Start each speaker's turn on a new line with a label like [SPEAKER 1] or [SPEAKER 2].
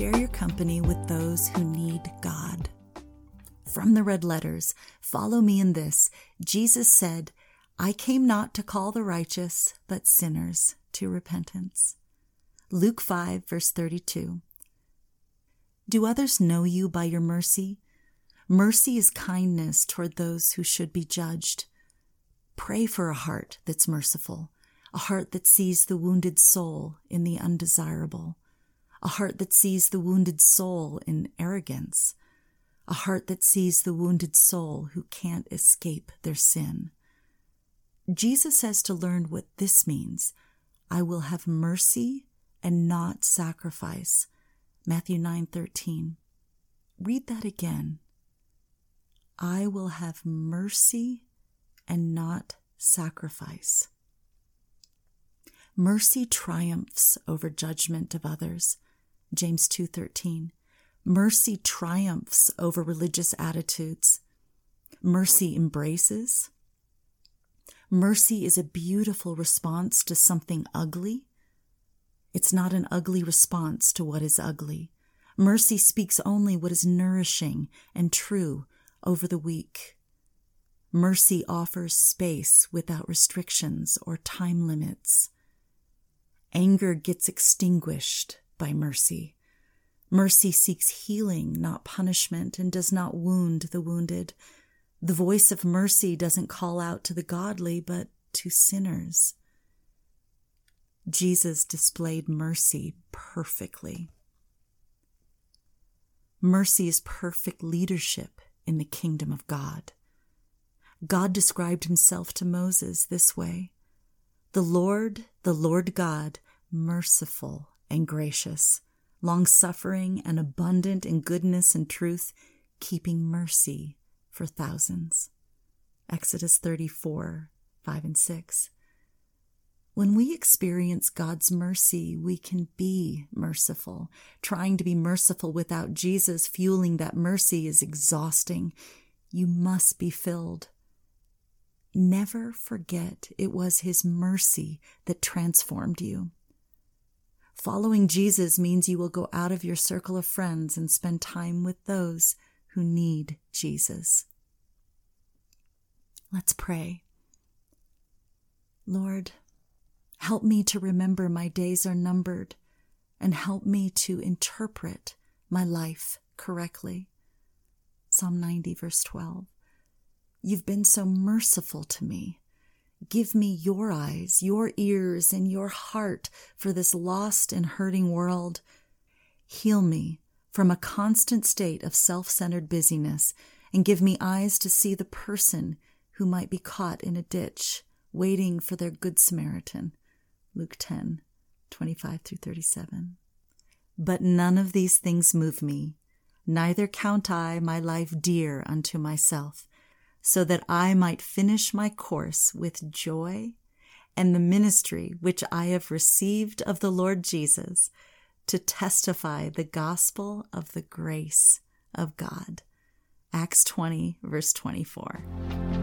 [SPEAKER 1] company with those who need God. From the red letters, follow me in this. Jesus said, I came not to call the righteous, but sinners to repentance. Luke 5, verse 32. Do others know you by your mercy? Mercy is kindness toward those who should be judged. Pray for a heart that's merciful, a heart that sees the wounded soul in the undesirable, a heart that sees the wounded soul in arrogance, a heart that sees the wounded soul who can't escape their sin. Jesus says to learn what this means I will have mercy and not sacrifice. Matthew 9:13. Read that again. I will have mercy and not sacrifice. Mercy triumphs over judgment of others. James 2:13. Mercy triumphs over religious attitudes. Mercy embraces. Mercy is a beautiful response to something ugly. It's not an ugly response to what is ugly. Mercy speaks only what is nourishing and true over the weak. Mercy offers space without restrictions or time limits. Anger gets extinguished by mercy. Mercy seeks healing, not punishment, and does not wound the wounded. The voice of mercy doesn't call out to the godly, but to sinners. Jesus displayed mercy perfectly. Mercy is perfect leadership in the kingdom of God. God described himself to Moses this way The Lord, the Lord God, merciful and gracious, long suffering and abundant in goodness and truth, keeping mercy for thousands. Exodus 34 5 and 6. When we experience God's mercy, we can be merciful. Trying to be merciful without Jesus fueling that mercy is exhausting. You must be filled. Never forget it was His mercy that transformed you. Following Jesus means you will go out of your circle of friends and spend time with those who need Jesus. Let's pray. Lord, Help me to remember my days are numbered and help me to interpret my life correctly. Psalm 90, verse 12. You've been so merciful to me. Give me your eyes, your ears, and your heart for this lost and hurting world. Heal me from a constant state of self centered busyness and give me eyes to see the person who might be caught in a ditch, waiting for their Good Samaritan. Luke 10, 25 through 37. But none of these things move me, neither count I my life dear unto myself, so that I might finish my course with joy and the ministry which I have received of the Lord Jesus to testify the gospel of the grace of God. Acts 20, verse 24.